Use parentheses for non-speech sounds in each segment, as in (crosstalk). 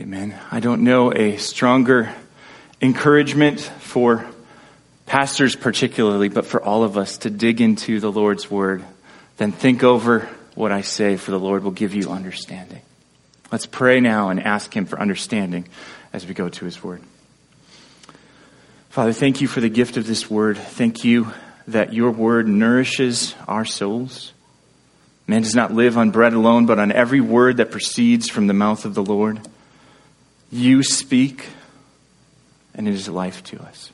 Amen. I don't know a stronger encouragement for pastors, particularly, but for all of us to dig into the Lord's Word than think over what I say, for the Lord will give you understanding. Let's pray now and ask Him for understanding as we go to His Word. Father, thank you for the gift of this Word. Thank you that your Word nourishes our souls. Man does not live on bread alone, but on every word that proceeds from the mouth of the Lord. You speak, and it is life to us.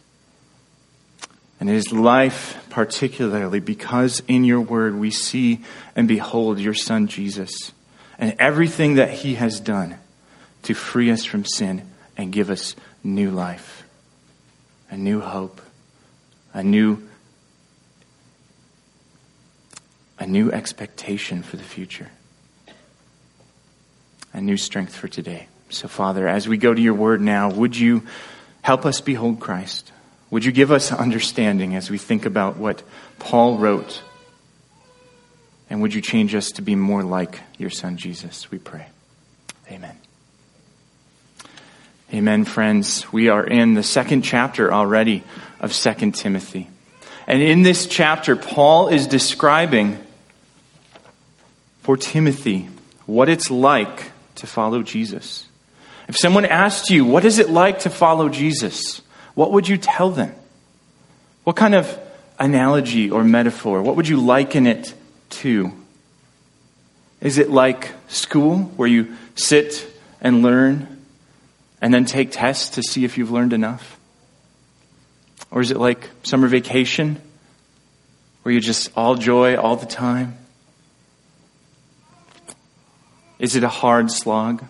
And it is life particularly because in your word we see and behold your Son Jesus and everything that he has done to free us from sin and give us new life, a new hope, a new a new expectation for the future, a new strength for today. So, Father, as we go to your word now, would you help us behold Christ? Would you give us understanding as we think about what Paul wrote? And would you change us to be more like your son Jesus? We pray. Amen. Amen, friends. We are in the second chapter already of Second Timothy. And in this chapter, Paul is describing for Timothy what it's like to follow Jesus. If someone asked you, what is it like to follow Jesus? What would you tell them? What kind of analogy or metaphor? What would you liken it to? Is it like school where you sit and learn and then take tests to see if you've learned enough? Or is it like summer vacation where you're just all joy all the time? Is it a hard slog?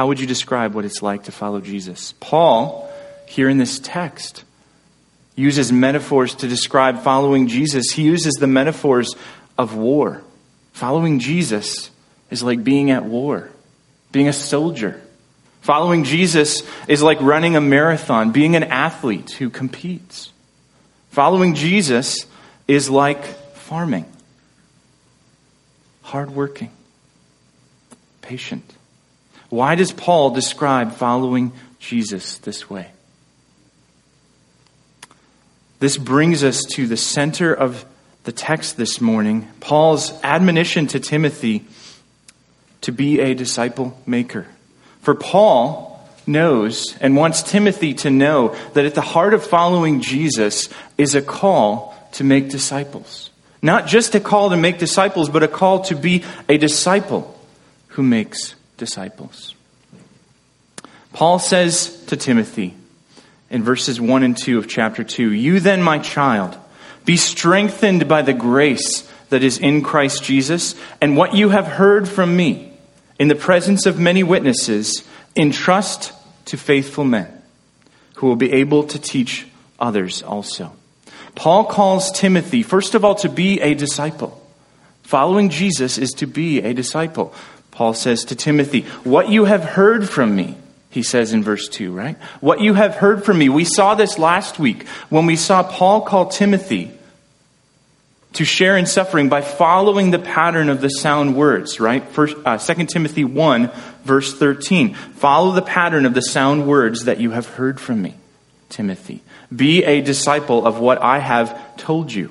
How would you describe what it's like to follow Jesus? Paul, here in this text, uses metaphors to describe following Jesus. He uses the metaphors of war. Following Jesus is like being at war, being a soldier. Following Jesus is like running a marathon, being an athlete who competes. Following Jesus is like farming, hardworking, patient. Why does Paul describe following Jesus this way? This brings us to the center of the text this morning Paul's admonition to Timothy to be a disciple maker. For Paul knows and wants Timothy to know that at the heart of following Jesus is a call to make disciples. Not just a call to make disciples, but a call to be a disciple who makes disciples. Paul says to Timothy in verses 1 and 2 of chapter 2 You then, my child, be strengthened by the grace that is in Christ Jesus, and what you have heard from me in the presence of many witnesses, entrust to faithful men who will be able to teach others also. Paul calls Timothy, first of all, to be a disciple. Following Jesus is to be a disciple. Paul says to Timothy, What you have heard from me, he says in verse 2, right? What you have heard from me. We saw this last week when we saw Paul call Timothy to share in suffering by following the pattern of the sound words, right? First, uh, 2 Timothy 1, verse 13. Follow the pattern of the sound words that you have heard from me, Timothy. Be a disciple of what I have told you.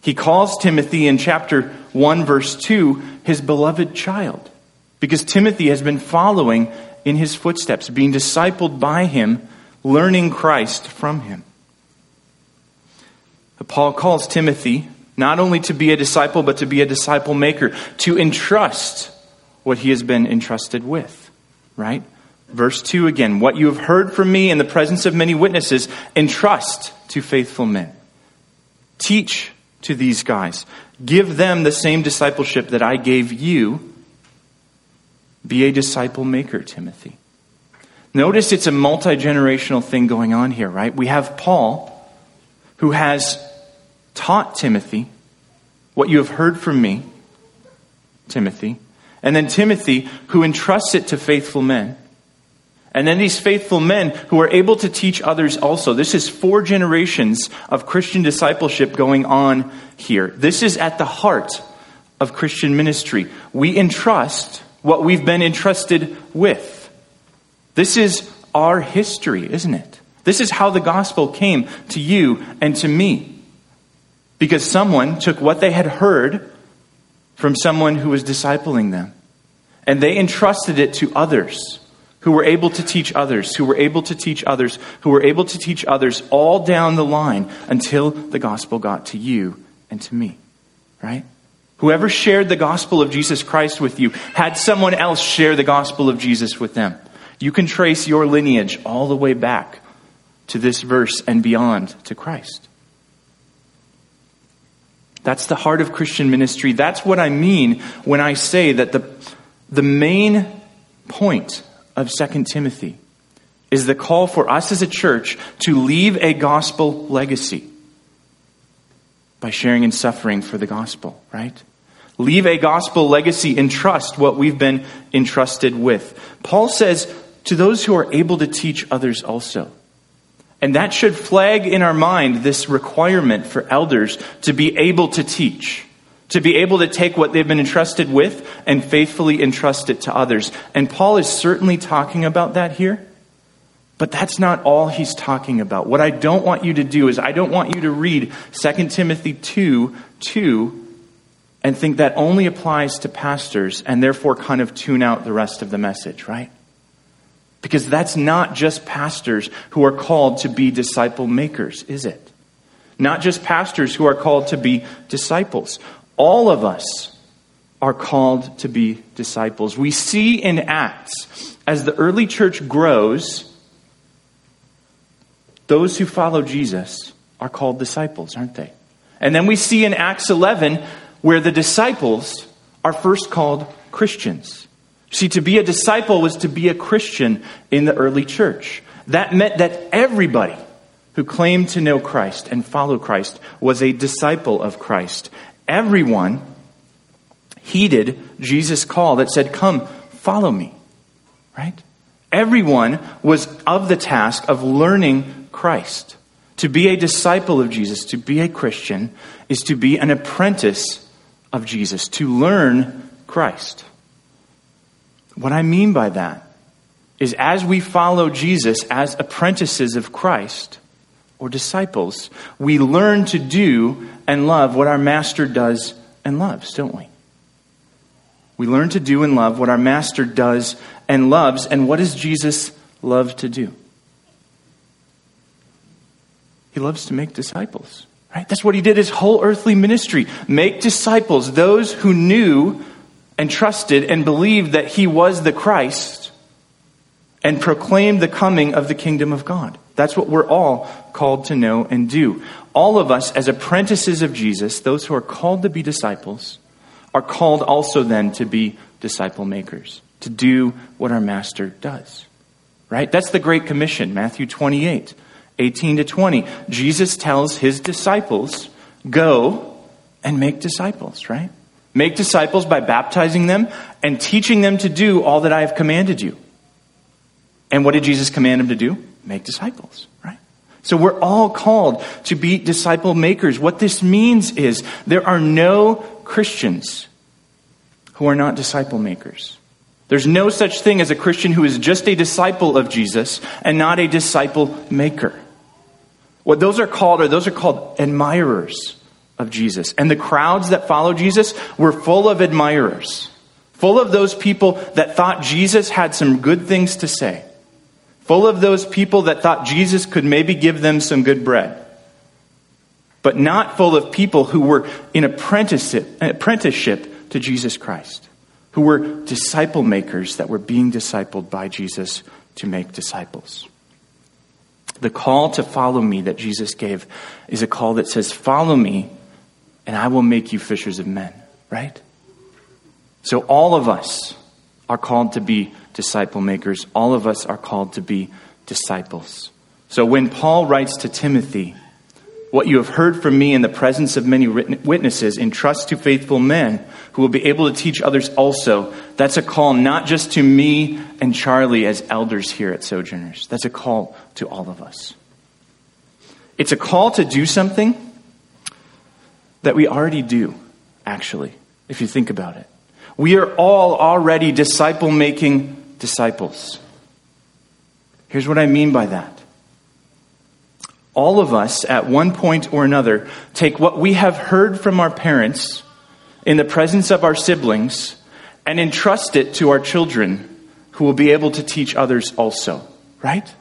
He calls Timothy in chapter 1, verse 2, his beloved child because Timothy has been following in his footsteps, being discipled by him, learning Christ from him. Paul calls Timothy not only to be a disciple, but to be a disciple maker, to entrust what he has been entrusted with, right? Verse 2 again, what you have heard from me in the presence of many witnesses, entrust to faithful men. Teach to these guys. Give them the same discipleship that I gave you be a disciple maker, Timothy. Notice it's a multi generational thing going on here, right? We have Paul, who has taught Timothy what you have heard from me, Timothy. And then Timothy, who entrusts it to faithful men. And then these faithful men who are able to teach others also. This is four generations of Christian discipleship going on here. This is at the heart of Christian ministry. We entrust what we've been entrusted with. This is our history, isn't it? This is how the gospel came to you and to me. Because someone took what they had heard from someone who was discipling them and they entrusted it to others who were able to teach others, who were able to teach others, who were able to teach others all down the line until the gospel got to you and to me. Right? Whoever shared the gospel of Jesus Christ with you had someone else share the gospel of Jesus with them. You can trace your lineage all the way back to this verse and beyond to Christ. That's the heart of Christian ministry. That's what I mean when I say that the, the main point of 2 Timothy is the call for us as a church to leave a gospel legacy by sharing in suffering for the gospel, right? Leave a gospel legacy and trust what we've been entrusted with. Paul says, to those who are able to teach others also. And that should flag in our mind this requirement for elders to be able to teach, to be able to take what they've been entrusted with and faithfully entrust it to others. And Paul is certainly talking about that here. But that's not all he's talking about. What I don't want you to do is I don't want you to read 2 Timothy 2 2 and think that only applies to pastors and therefore kind of tune out the rest of the message, right? Because that's not just pastors who are called to be disciple makers, is it? Not just pastors who are called to be disciples. All of us are called to be disciples. We see in Acts, as the early church grows, those who follow Jesus are called disciples, aren't they? And then we see in Acts 11 where the disciples are first called Christians. See, to be a disciple was to be a Christian in the early church. That meant that everybody who claimed to know Christ and follow Christ was a disciple of Christ. Everyone heeded Jesus' call that said, Come, follow me. Right? Everyone was of the task of learning Christ. To be a disciple of Jesus, to be a Christian, is to be an apprentice of Jesus, to learn Christ. What I mean by that is as we follow Jesus as apprentices of Christ or disciples, we learn to do and love what our master does and loves, don't we? We learn to do and love what our master does and loves. And what does Jesus love to do? He loves to make disciples. Right? That's what he did his whole earthly ministry. Make disciples, those who knew and trusted and believed that he was the Christ and proclaimed the coming of the kingdom of God. That's what we're all called to know and do. All of us, as apprentices of Jesus, those who are called to be disciples, are called also then to be disciple makers, to do what our master does. Right? That's the Great Commission, Matthew 28, 18 to 20. Jesus tells his disciples, go and make disciples, right? Make disciples by baptizing them and teaching them to do all that I have commanded you. And what did Jesus command them to do? Make disciples, right? So we're all called to be disciple makers. What this means is there are no Christians who are not disciple makers. There's no such thing as a Christian who is just a disciple of Jesus and not a disciple maker. What those are called are those are called admirers of Jesus. And the crowds that followed Jesus were full of admirers, full of those people that thought Jesus had some good things to say, full of those people that thought Jesus could maybe give them some good bread, but not full of people who were in apprenticeship, apprenticeship to Jesus Christ, who were disciple makers that were being discipled by Jesus to make disciples. The call to follow me that Jesus gave is a call that says, Follow me and I will make you fishers of men, right? So all of us are called to be disciple makers. All of us are called to be disciples. So when Paul writes to Timothy, what you have heard from me in the presence of many witnesses, entrust to faithful men who will be able to teach others also. That's a call not just to me and Charlie as elders here at Sojourners. That's a call to all of us. It's a call to do something that we already do, actually, if you think about it. We are all already disciple making disciples. Here's what I mean by that. All of us, at one point or another, take what we have heard from our parents in the presence of our siblings and entrust it to our children who will be able to teach others also, right?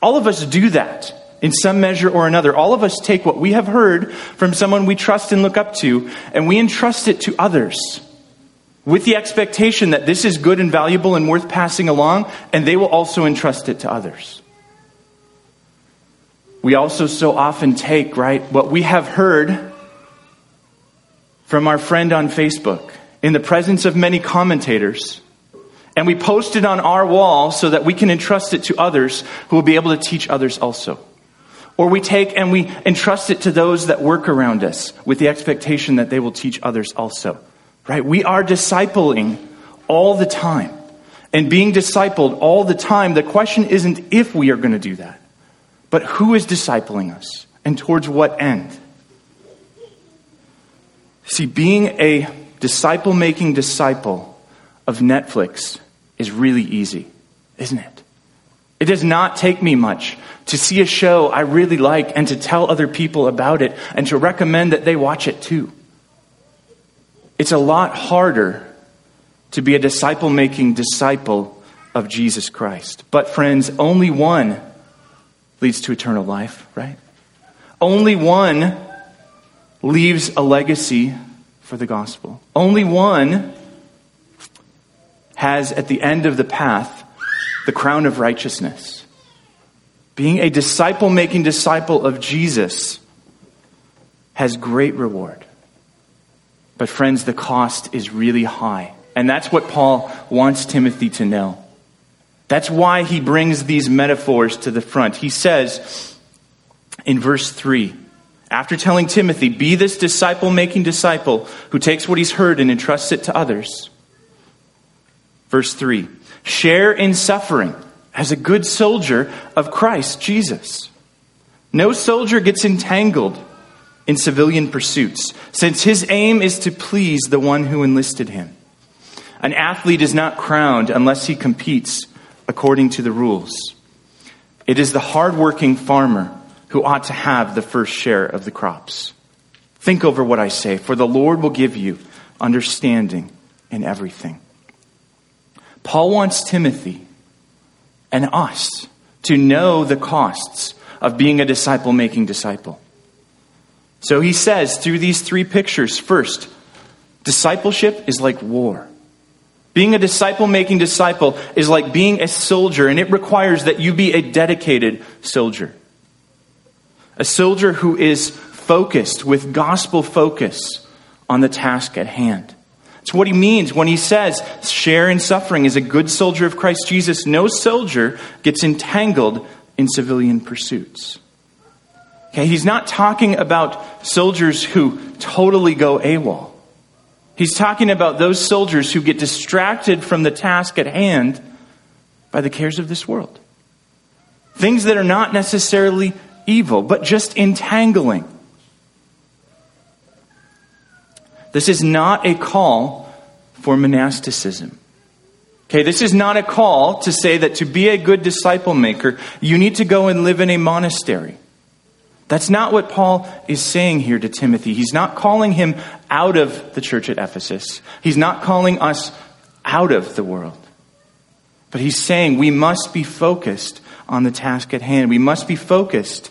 All of us do that in some measure or another. All of us take what we have heard from someone we trust and look up to, and we entrust it to others with the expectation that this is good and valuable and worth passing along, and they will also entrust it to others. We also so often take, right, what we have heard from our friend on Facebook in the presence of many commentators, and we post it on our wall so that we can entrust it to others who will be able to teach others also. Or we take and we entrust it to those that work around us with the expectation that they will teach others also. Right? We are discipling all the time. And being discipled all the time, the question isn't if we are going to do that, but who is discipling us and towards what end? See, being a disciple making disciple of Netflix is really easy, isn't it? It does not take me much to see a show I really like and to tell other people about it and to recommend that they watch it too. It's a lot harder to be a disciple making disciple of Jesus Christ. But, friends, only one leads to eternal life, right? Only one leaves a legacy for the gospel. Only one has at the end of the path the crown of righteousness. Being a disciple making disciple of Jesus has great reward. But, friends, the cost is really high. And that's what Paul wants Timothy to know. That's why he brings these metaphors to the front. He says in verse 3 after telling Timothy, be this disciple making disciple who takes what he's heard and entrusts it to others. Verse 3 share in suffering as a good soldier of Christ Jesus. No soldier gets entangled in civilian pursuits, since his aim is to please the one who enlisted him. An athlete is not crowned unless he competes according to the rules. It is the hardworking farmer who ought to have the first share of the crops. Think over what I say, for the Lord will give you understanding in everything. Paul wants Timothy and us to know the costs of being a disciple making disciple. So he says through these three pictures first, discipleship is like war. Being a disciple making disciple is like being a soldier, and it requires that you be a dedicated soldier. A soldier who is focused with gospel focus on the task at hand. It's what he means when he says, share in suffering as a good soldier of Christ Jesus. No soldier gets entangled in civilian pursuits. Okay, he's not talking about soldiers who totally go AWOL. He's talking about those soldiers who get distracted from the task at hand by the cares of this world. Things that are not necessarily evil, but just entangling. This is not a call for monasticism. Okay, this is not a call to say that to be a good disciple maker, you need to go and live in a monastery. That's not what Paul is saying here to Timothy. He's not calling him out of the church at Ephesus. He's not calling us out of the world. But he's saying we must be focused on the task at hand. We must be focused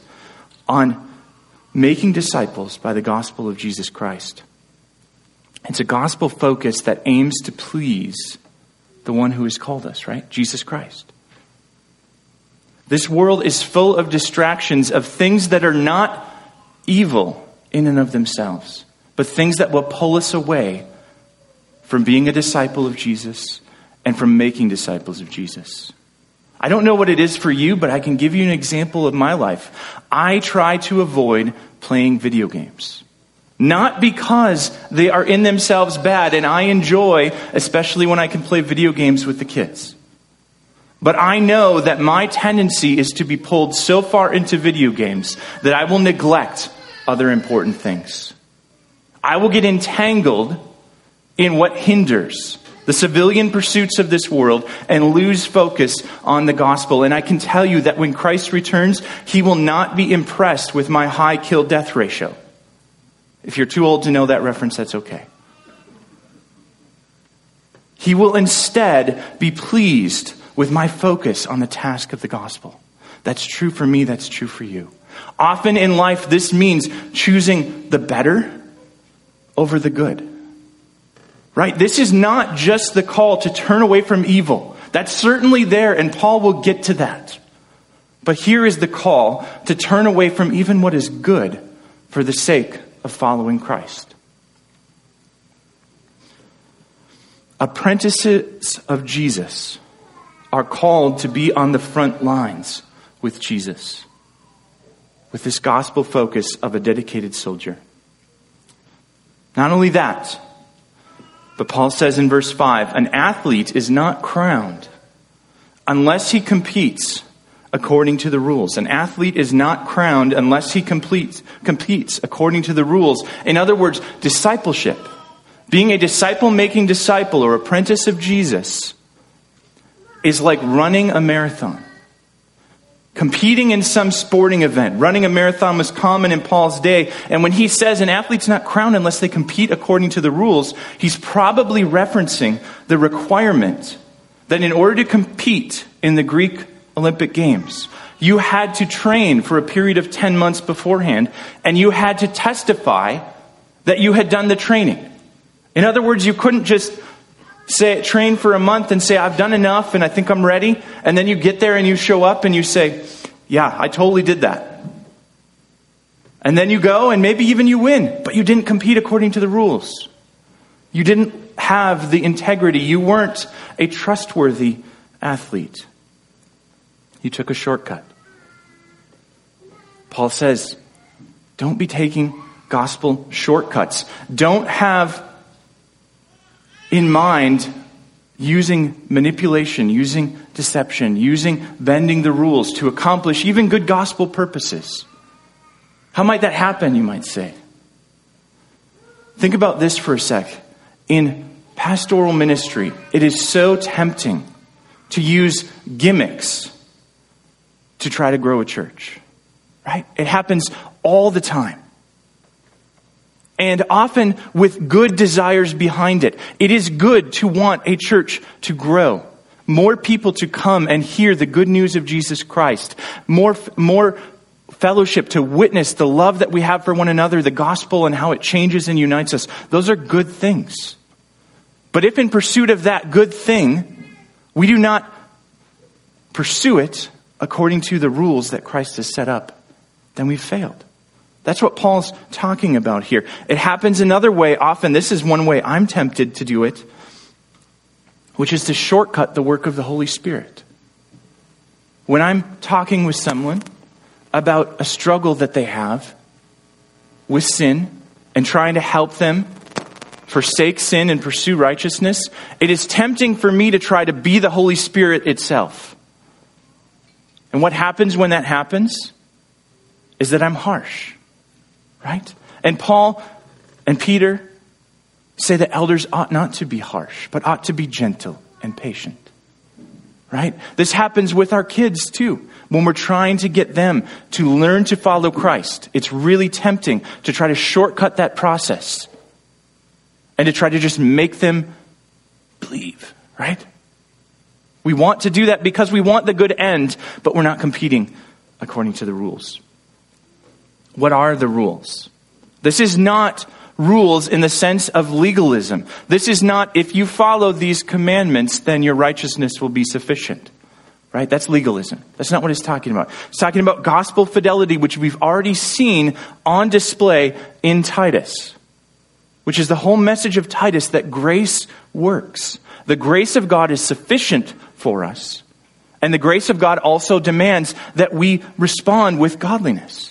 on making disciples by the gospel of Jesus Christ. It's a gospel focus that aims to please the one who has called us, right? Jesus Christ. This world is full of distractions of things that are not evil in and of themselves, but things that will pull us away from being a disciple of Jesus and from making disciples of Jesus. I don't know what it is for you, but I can give you an example of my life. I try to avoid playing video games. Not because they are in themselves bad, and I enjoy, especially when I can play video games with the kids. But I know that my tendency is to be pulled so far into video games that I will neglect other important things. I will get entangled in what hinders the civilian pursuits of this world, and lose focus on the gospel. And I can tell you that when Christ returns, he will not be impressed with my high kill death ratio. If you're too old to know that reference, that's okay. He will instead be pleased with my focus on the task of the gospel. That's true for me, that's true for you. Often in life, this means choosing the better over the good. Right? This is not just the call to turn away from evil. That's certainly there, and Paul will get to that. But here is the call to turn away from even what is good for the sake of following Christ. Apprentices of Jesus are called to be on the front lines with Jesus, with this gospel focus of a dedicated soldier. Not only that, but Paul says in verse 5 an athlete is not crowned unless he competes according to the rules. An athlete is not crowned unless he completes, competes according to the rules. In other words, discipleship, being a disciple making disciple or apprentice of Jesus, is like running a marathon. Competing in some sporting event. Running a marathon was common in Paul's day. And when he says an athlete's not crowned unless they compete according to the rules, he's probably referencing the requirement that in order to compete in the Greek Olympic Games, you had to train for a period of 10 months beforehand, and you had to testify that you had done the training. In other words, you couldn't just say, train for a month and say, I've done enough and I think I'm ready. And then you get there and you show up and you say, Yeah, I totally did that. And then you go and maybe even you win, but you didn't compete according to the rules. You didn't have the integrity. You weren't a trustworthy athlete. You took a shortcut. Paul says, don't be taking gospel shortcuts. Don't have in mind using manipulation, using deception, using bending the rules to accomplish even good gospel purposes. How might that happen, you might say? Think about this for a sec. In pastoral ministry, it is so tempting to use gimmicks to try to grow a church, right? It happens all the time and often with good desires behind it. It is good to want a church to grow, more people to come and hear the good news of Jesus Christ, more, more fellowship to witness the love that we have for one another, the gospel and how it changes and unites us. Those are good things. But if in pursuit of that good thing, we do not pursue it according to the rules that Christ has set up, then we've failed. That's what Paul's talking about here. It happens another way often. This is one way I'm tempted to do it, which is to shortcut the work of the Holy Spirit. When I'm talking with someone about a struggle that they have with sin and trying to help them forsake sin and pursue righteousness, it is tempting for me to try to be the Holy Spirit itself. And what happens when that happens is that I'm harsh. Right? And Paul and Peter say that elders ought not to be harsh, but ought to be gentle and patient. Right? This happens with our kids too. When we're trying to get them to learn to follow Christ, it's really tempting to try to shortcut that process and to try to just make them believe, right? We want to do that because we want the good end, but we're not competing according to the rules. What are the rules? This is not rules in the sense of legalism. This is not, if you follow these commandments, then your righteousness will be sufficient. Right? That's legalism. That's not what he's talking about. He's talking about gospel fidelity, which we've already seen on display in Titus, which is the whole message of Titus that grace works. The grace of God is sufficient for us. And the grace of God also demands that we respond with godliness.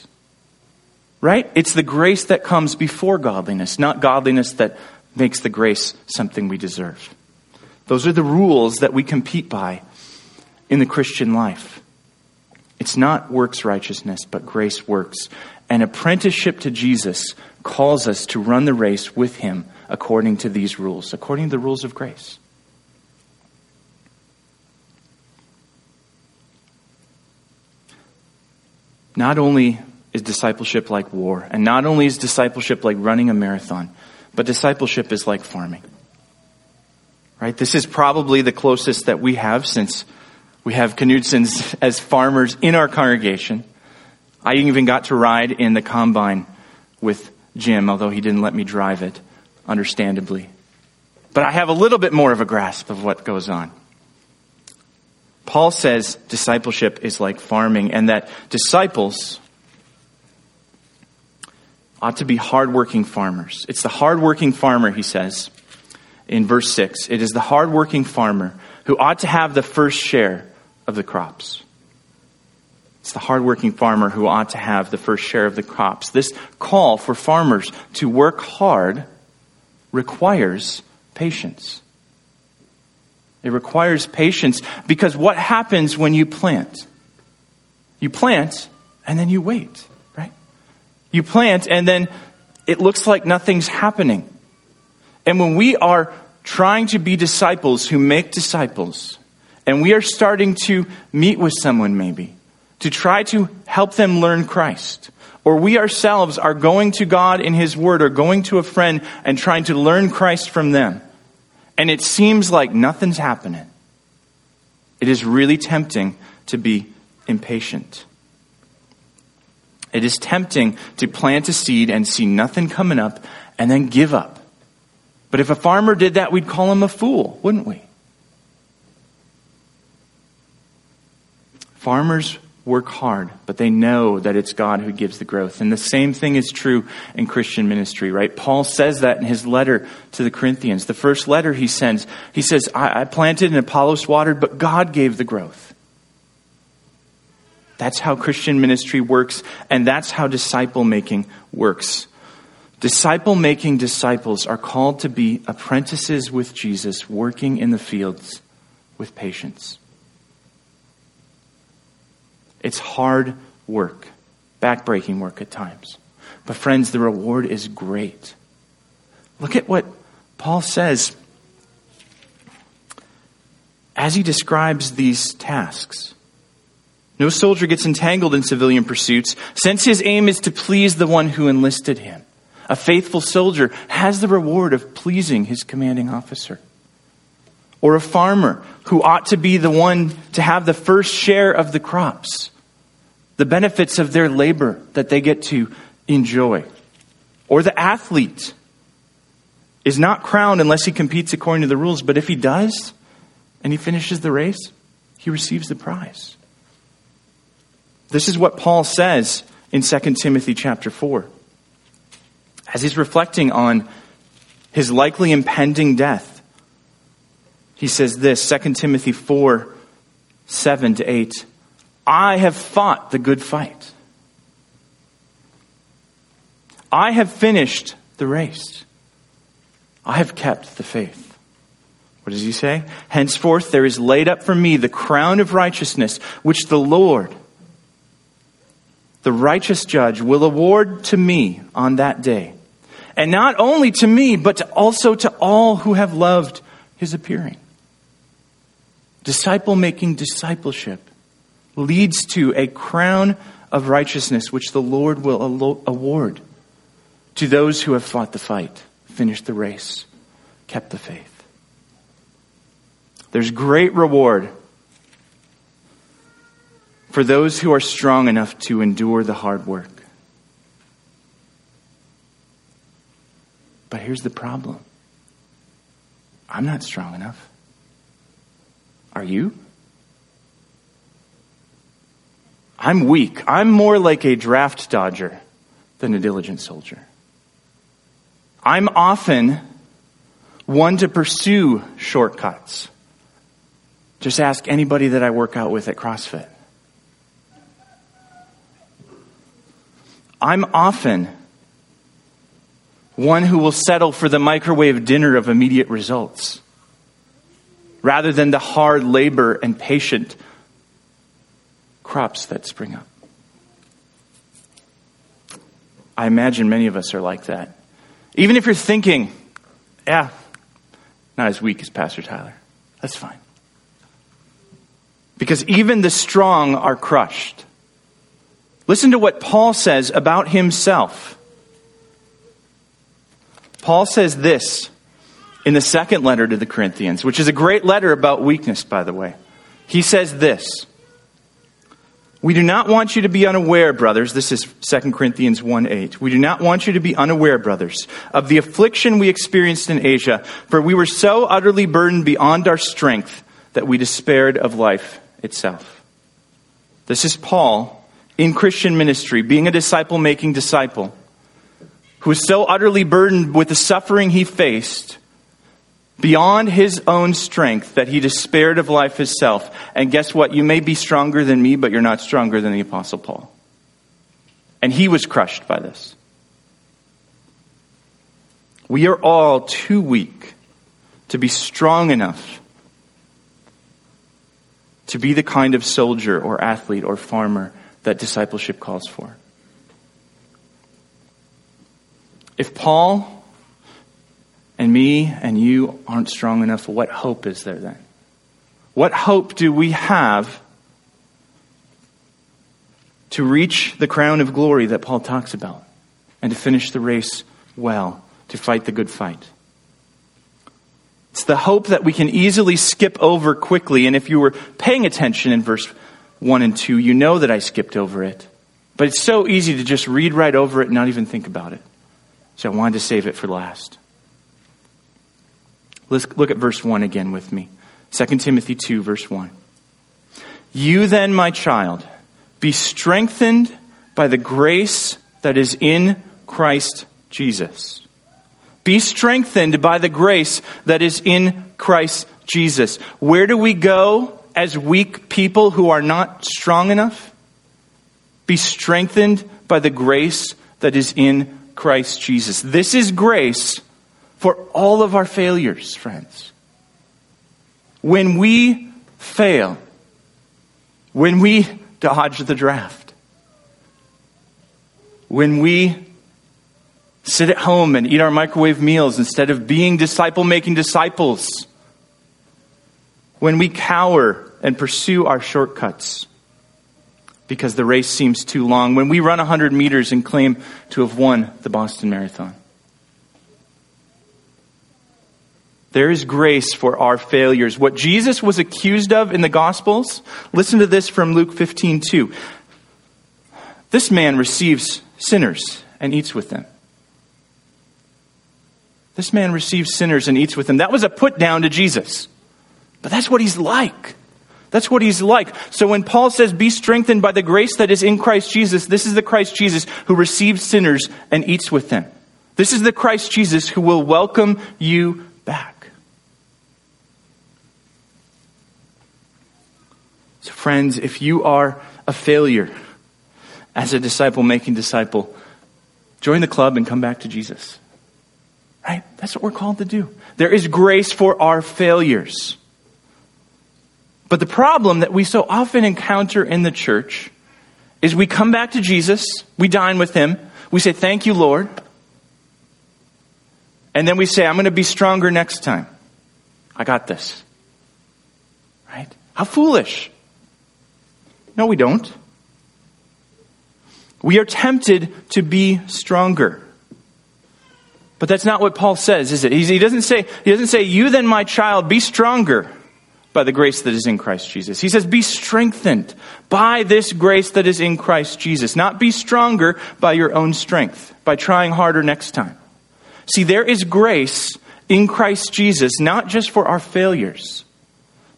Right? It's the grace that comes before godliness, not godliness that makes the grace something we deserve. Those are the rules that we compete by in the Christian life. It's not works righteousness, but grace works. An apprenticeship to Jesus calls us to run the race with him according to these rules, according to the rules of grace. Not only is discipleship like war, and not only is discipleship like running a marathon, but discipleship is like farming. Right? This is probably the closest that we have since we have Knudsens (laughs) as farmers in our congregation. I even got to ride in the combine with Jim, although he didn't let me drive it, understandably. But I have a little bit more of a grasp of what goes on. Paul says discipleship is like farming and that disciples ought to be hardworking farmers. It's the hardworking farmer, he says in verse 6. It is the hardworking farmer who ought to have the first share of the crops. It's the hardworking farmer who ought to have the first share of the crops. This call for farmers to work hard requires patience. It requires patience because what happens when you plant? You plant and then you wait? You plant and then it looks like nothing's happening. And when we are trying to be disciples who make disciples, and we are starting to meet with someone maybe to try to help them learn Christ, or we ourselves are going to God in His Word or going to a friend and trying to learn Christ from them, and it seems like nothing's happening, it is really tempting to be impatient. It is tempting to plant a seed and see nothing coming up and then give up. But if a farmer did that, we'd call him a fool, wouldn't we? Farmers work hard, but they know that it's God who gives the growth. And the same thing is true in Christian ministry, right? Paul says that in his letter to the Corinthians. The first letter he sends, he says, I, I planted and Apollos watered, but God gave the growth. That's how Christian ministry works, and that's how disciple making works. Disciple making disciples are called to be apprentices with Jesus, working in the fields with patience. It's hard work, backbreaking work at times. But, friends, the reward is great. Look at what Paul says as he describes these tasks. No soldier gets entangled in civilian pursuits, since his aim is to please the one who enlisted him. A faithful soldier has the reward of pleasing his commanding officer. Or a farmer who ought to be the one to have the first share of the crops, the benefits of their labor that they get to enjoy. Or the athlete is not crowned unless he competes according to the rules, but if he does and he finishes the race, he receives the prize. This is what Paul says in 2 Timothy chapter 4. As he's reflecting on his likely impending death, he says this 2 Timothy 4 7 to 8. I have fought the good fight. I have finished the race. I have kept the faith. What does he say? Henceforth there is laid up for me the crown of righteousness, which the Lord, the righteous judge will award to me on that day. And not only to me, but also to all who have loved his appearing. Disciple making discipleship leads to a crown of righteousness which the Lord will award to those who have fought the fight, finished the race, kept the faith. There's great reward for those who are strong enough to endure the hard work. But here's the problem I'm not strong enough. Are you? I'm weak. I'm more like a draft dodger than a diligent soldier. I'm often one to pursue shortcuts. Just ask anybody that I work out with at CrossFit. I'm often one who will settle for the microwave dinner of immediate results rather than the hard labor and patient crops that spring up. I imagine many of us are like that. Even if you're thinking, yeah, not as weak as Pastor Tyler, that's fine. Because even the strong are crushed. Listen to what Paul says about himself. Paul says this in the second letter to the Corinthians, which is a great letter about weakness, by the way. He says this We do not want you to be unaware, brothers. This is 2 Corinthians 1 8. We do not want you to be unaware, brothers, of the affliction we experienced in Asia, for we were so utterly burdened beyond our strength that we despaired of life itself. This is Paul in Christian ministry, being a disciple making disciple, who was so utterly burdened with the suffering he faced beyond his own strength that he despaired of life itself. And guess what? You may be stronger than me, but you're not stronger than the Apostle Paul. And he was crushed by this. We are all too weak to be strong enough to be the kind of soldier or athlete or farmer that discipleship calls for. If Paul and me and you aren't strong enough, what hope is there then? What hope do we have to reach the crown of glory that Paul talks about and to finish the race well, to fight the good fight? It's the hope that we can easily skip over quickly. And if you were paying attention in verse 1 and 2, you know that I skipped over it. But it's so easy to just read right over it and not even think about it. So I wanted to save it for last. Let's look at verse 1 again with me. 2 Timothy 2, verse 1. You then, my child, be strengthened by the grace that is in Christ Jesus. Be strengthened by the grace that is in Christ Jesus. Where do we go as weak people who are not strong enough? Be strengthened by the grace that is in Christ Jesus. This is grace for all of our failures, friends. When we fail, when we dodge the draft, when we sit at home and eat our microwave meals instead of being disciple making disciples, when we cower and pursue our shortcuts because the race seems too long, when we run 100 meters and claim to have won the Boston Marathon. There is grace for our failures. What Jesus was accused of in the Gospels, listen to this from Luke 15 2. This man receives sinners and eats with them. This man receives sinners and eats with them. That was a put down to Jesus. But that's what he's like. That's what he's like. So when Paul says, be strengthened by the grace that is in Christ Jesus, this is the Christ Jesus who receives sinners and eats with them. This is the Christ Jesus who will welcome you back. So, friends, if you are a failure as a disciple making disciple, join the club and come back to Jesus. Right? That's what we're called to do. There is grace for our failures. But the problem that we so often encounter in the church is we come back to Jesus, we dine with him, we say, Thank you, Lord. And then we say, I'm going to be stronger next time. I got this. Right? How foolish. No, we don't. We are tempted to be stronger. But that's not what Paul says, is it? He doesn't say, he doesn't say, you then, my child, be stronger by the grace that is in Christ Jesus. He says, be strengthened by this grace that is in Christ Jesus. Not be stronger by your own strength, by trying harder next time. See, there is grace in Christ Jesus, not just for our failures,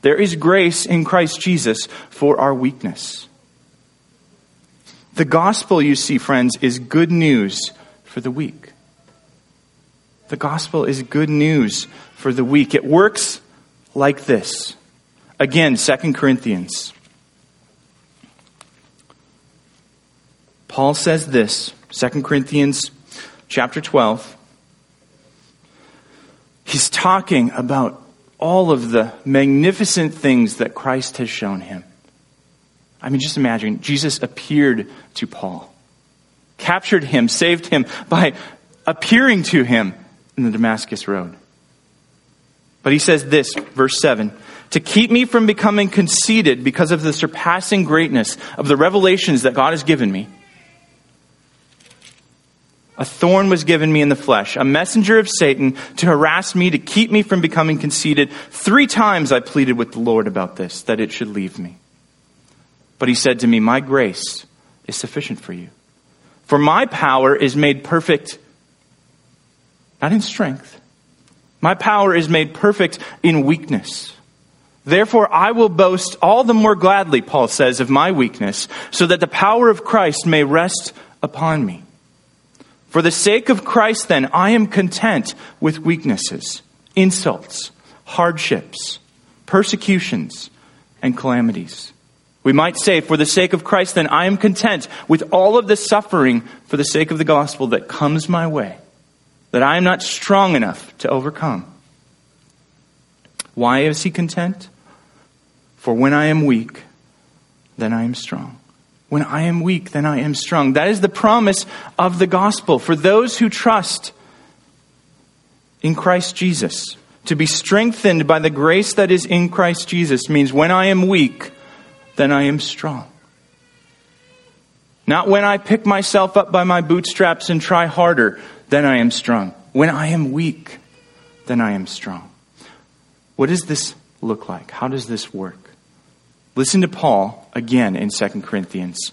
there is grace in Christ Jesus for our weakness. The gospel, you see, friends, is good news for the weak. The gospel is good news for the weak. It works like this. Again, 2 Corinthians. Paul says this, 2 Corinthians chapter 12. He's talking about all of the magnificent things that Christ has shown him. I mean, just imagine Jesus appeared to Paul, captured him, saved him by appearing to him in the Damascus Road. But he says this, verse 7 to keep me from becoming conceited because of the surpassing greatness of the revelations that God has given me. A thorn was given me in the flesh, a messenger of Satan to harass me, to keep me from becoming conceited. Three times I pleaded with the Lord about this, that it should leave me. But he said to me, My grace is sufficient for you. For my power is made perfect, not in strength. My power is made perfect in weakness. Therefore, I will boast all the more gladly, Paul says, of my weakness, so that the power of Christ may rest upon me. For the sake of Christ, then, I am content with weaknesses, insults, hardships, persecutions, and calamities. We might say, for the sake of Christ, then, I am content with all of the suffering for the sake of the gospel that comes my way, that I am not strong enough to overcome. Why is he content? For when I am weak, then I am strong. When I am weak, then I am strong. That is the promise of the gospel for those who trust in Christ Jesus. To be strengthened by the grace that is in Christ Jesus means when I am weak, then I am strong. Not when I pick myself up by my bootstraps and try harder, then I am strong. When I am weak, then I am strong. What does this look like? How does this work? Listen to Paul again in 2 Corinthians,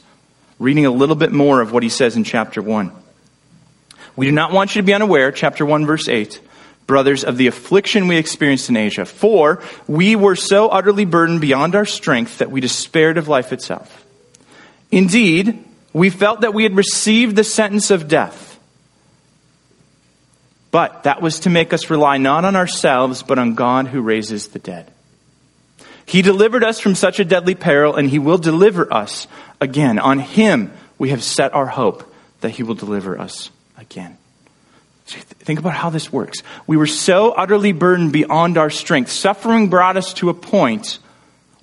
reading a little bit more of what he says in chapter 1. We do not want you to be unaware, chapter 1, verse 8, brothers, of the affliction we experienced in Asia. For we were so utterly burdened beyond our strength that we despaired of life itself. Indeed, we felt that we had received the sentence of death. But that was to make us rely not on ourselves, but on God who raises the dead. He delivered us from such a deadly peril, and He will deliver us again. On Him we have set our hope that He will deliver us again. Think about how this works. We were so utterly burdened beyond our strength. Suffering brought us to a point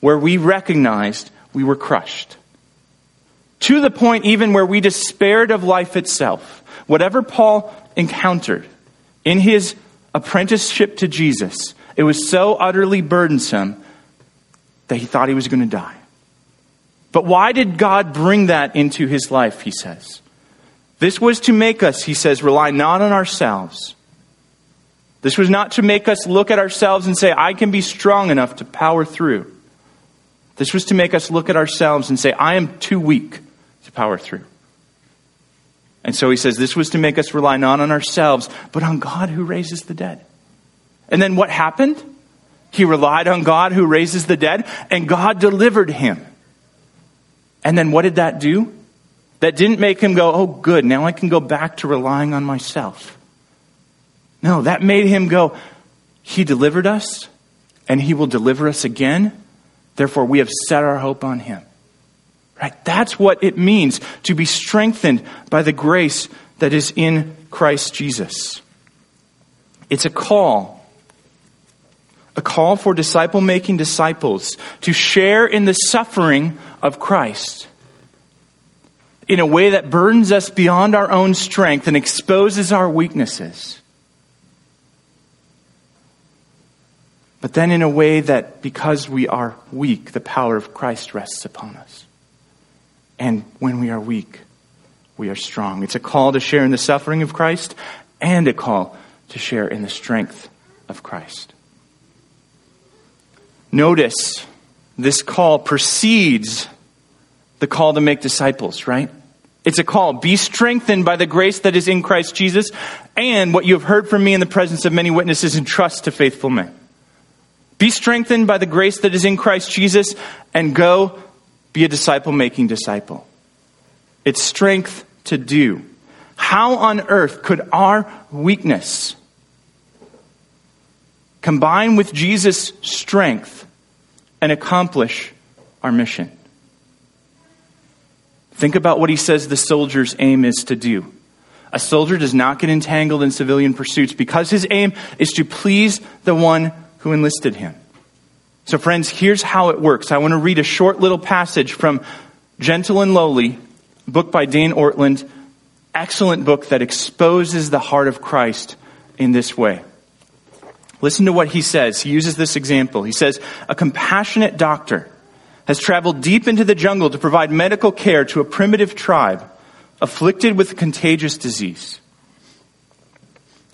where we recognized we were crushed. To the point even where we despaired of life itself. Whatever Paul encountered in his apprenticeship to Jesus, it was so utterly burdensome that he thought he was going to die. But why did God bring that into his life, he says? This was to make us, he says, rely not on ourselves. This was not to make us look at ourselves and say, I can be strong enough to power through. This was to make us look at ourselves and say, I am too weak to power through. And so he says, this was to make us rely not on ourselves, but on God who raises the dead. And then what happened? He relied on God who raises the dead, and God delivered him. And then what did that do? That didn't make him go, oh, good, now I can go back to relying on myself. No, that made him go, He delivered us, and He will deliver us again. Therefore, we have set our hope on Him. Right? That's what it means to be strengthened by the grace that is in Christ Jesus. It's a call a call for disciple making disciples to share in the suffering of Christ in a way that burdens us beyond our own strength and exposes our weaknesses. But then in a way that because we are weak, the power of Christ rests upon us. And when we are weak, we are strong. It's a call to share in the suffering of Christ and a call to share in the strength of Christ. Notice this call precedes the call to make disciples, right? It's a call. Be strengthened by the grace that is in Christ Jesus and what you have heard from me in the presence of many witnesses and trust to faithful men. Be strengthened by the grace that is in Christ Jesus and go be a disciple making disciple. It's strength to do. How on earth could our weakness combine with Jesus' strength and accomplish our mission. Think about what he says the soldier's aim is to do. A soldier does not get entangled in civilian pursuits because his aim is to please the one who enlisted him. So, friends, here's how it works. I want to read a short little passage from Gentle and Lowly, book by Dane Ortlund. Excellent book that exposes the heart of Christ in this way. Listen to what he says. He uses this example. He says, A compassionate doctor has traveled deep into the jungle to provide medical care to a primitive tribe afflicted with a contagious disease.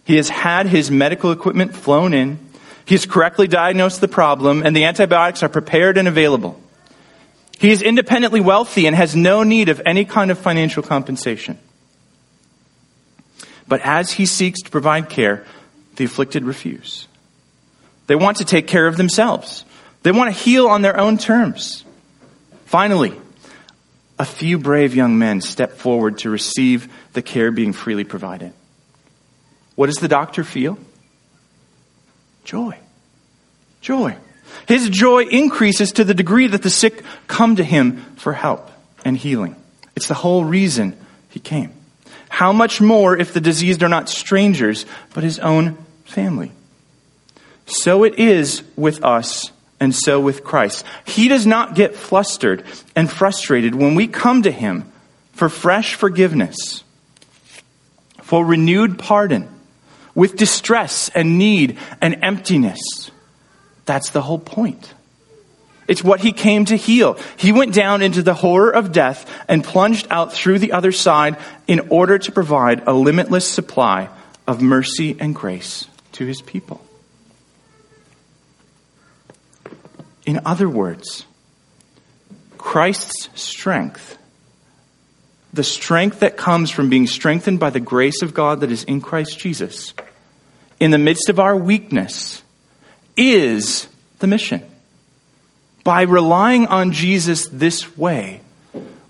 He has had his medical equipment flown in. He has correctly diagnosed the problem, and the antibiotics are prepared and available. He is independently wealthy and has no need of any kind of financial compensation. But as he seeks to provide care, the afflicted refuse. They want to take care of themselves. They want to heal on their own terms. Finally, a few brave young men step forward to receive the care being freely provided. What does the doctor feel? Joy. Joy. His joy increases to the degree that the sick come to him for help and healing. It's the whole reason he came. How much more if the diseased are not strangers, but his own family? So it is with us and so with Christ. He does not get flustered and frustrated when we come to him for fresh forgiveness, for renewed pardon, with distress and need and emptiness. That's the whole point. It's what he came to heal. He went down into the horror of death and plunged out through the other side in order to provide a limitless supply of mercy and grace to his people. In other words, Christ's strength, the strength that comes from being strengthened by the grace of God that is in Christ Jesus, in the midst of our weakness, is the mission. By relying on Jesus this way,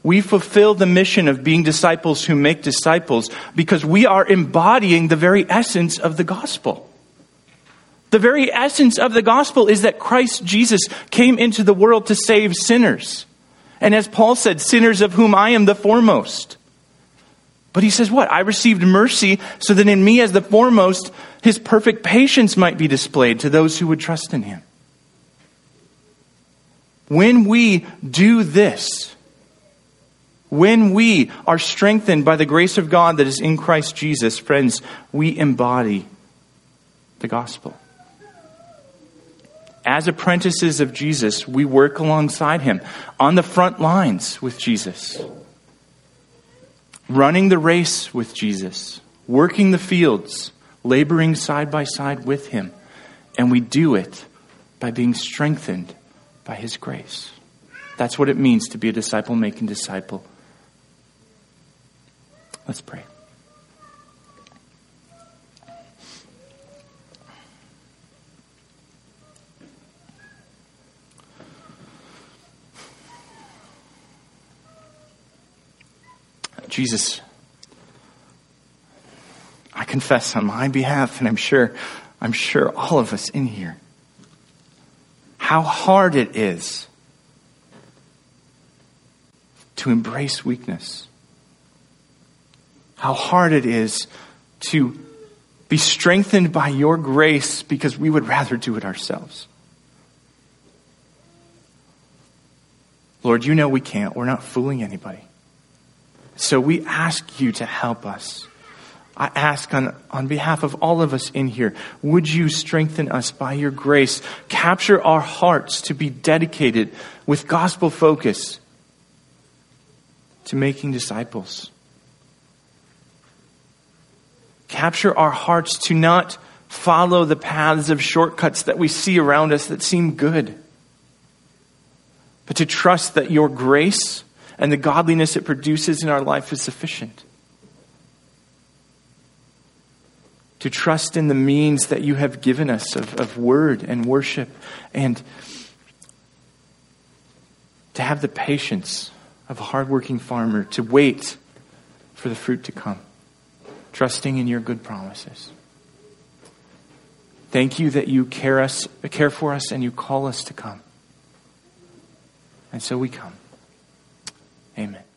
we fulfill the mission of being disciples who make disciples because we are embodying the very essence of the gospel. The very essence of the gospel is that Christ Jesus came into the world to save sinners. And as Paul said, sinners of whom I am the foremost. But he says, What? I received mercy so that in me, as the foremost, his perfect patience might be displayed to those who would trust in him. When we do this, when we are strengthened by the grace of God that is in Christ Jesus, friends, we embody the gospel. As apprentices of Jesus, we work alongside him on the front lines with Jesus, running the race with Jesus, working the fields, laboring side by side with him. And we do it by being strengthened by His grace. That's what it means to be a disciple making disciple. Let's pray. Jesus, I confess on my behalf, and I'm sure, I'm sure all of us in here, how hard it is to embrace weakness. How hard it is to be strengthened by your grace because we would rather do it ourselves. Lord, you know we can't. We're not fooling anybody. So we ask you to help us. I ask on, on behalf of all of us in here, would you strengthen us by your grace? Capture our hearts to be dedicated with gospel focus to making disciples. Capture our hearts to not follow the paths of shortcuts that we see around us that seem good, but to trust that your grace and the godliness it produces in our life is sufficient. to trust in the means that you have given us of, of word and worship, and to have the patience of a hardworking farmer to wait for the fruit to come, trusting in your good promises. Thank you that you care, us, care for us and you call us to come. And so we come. Amen.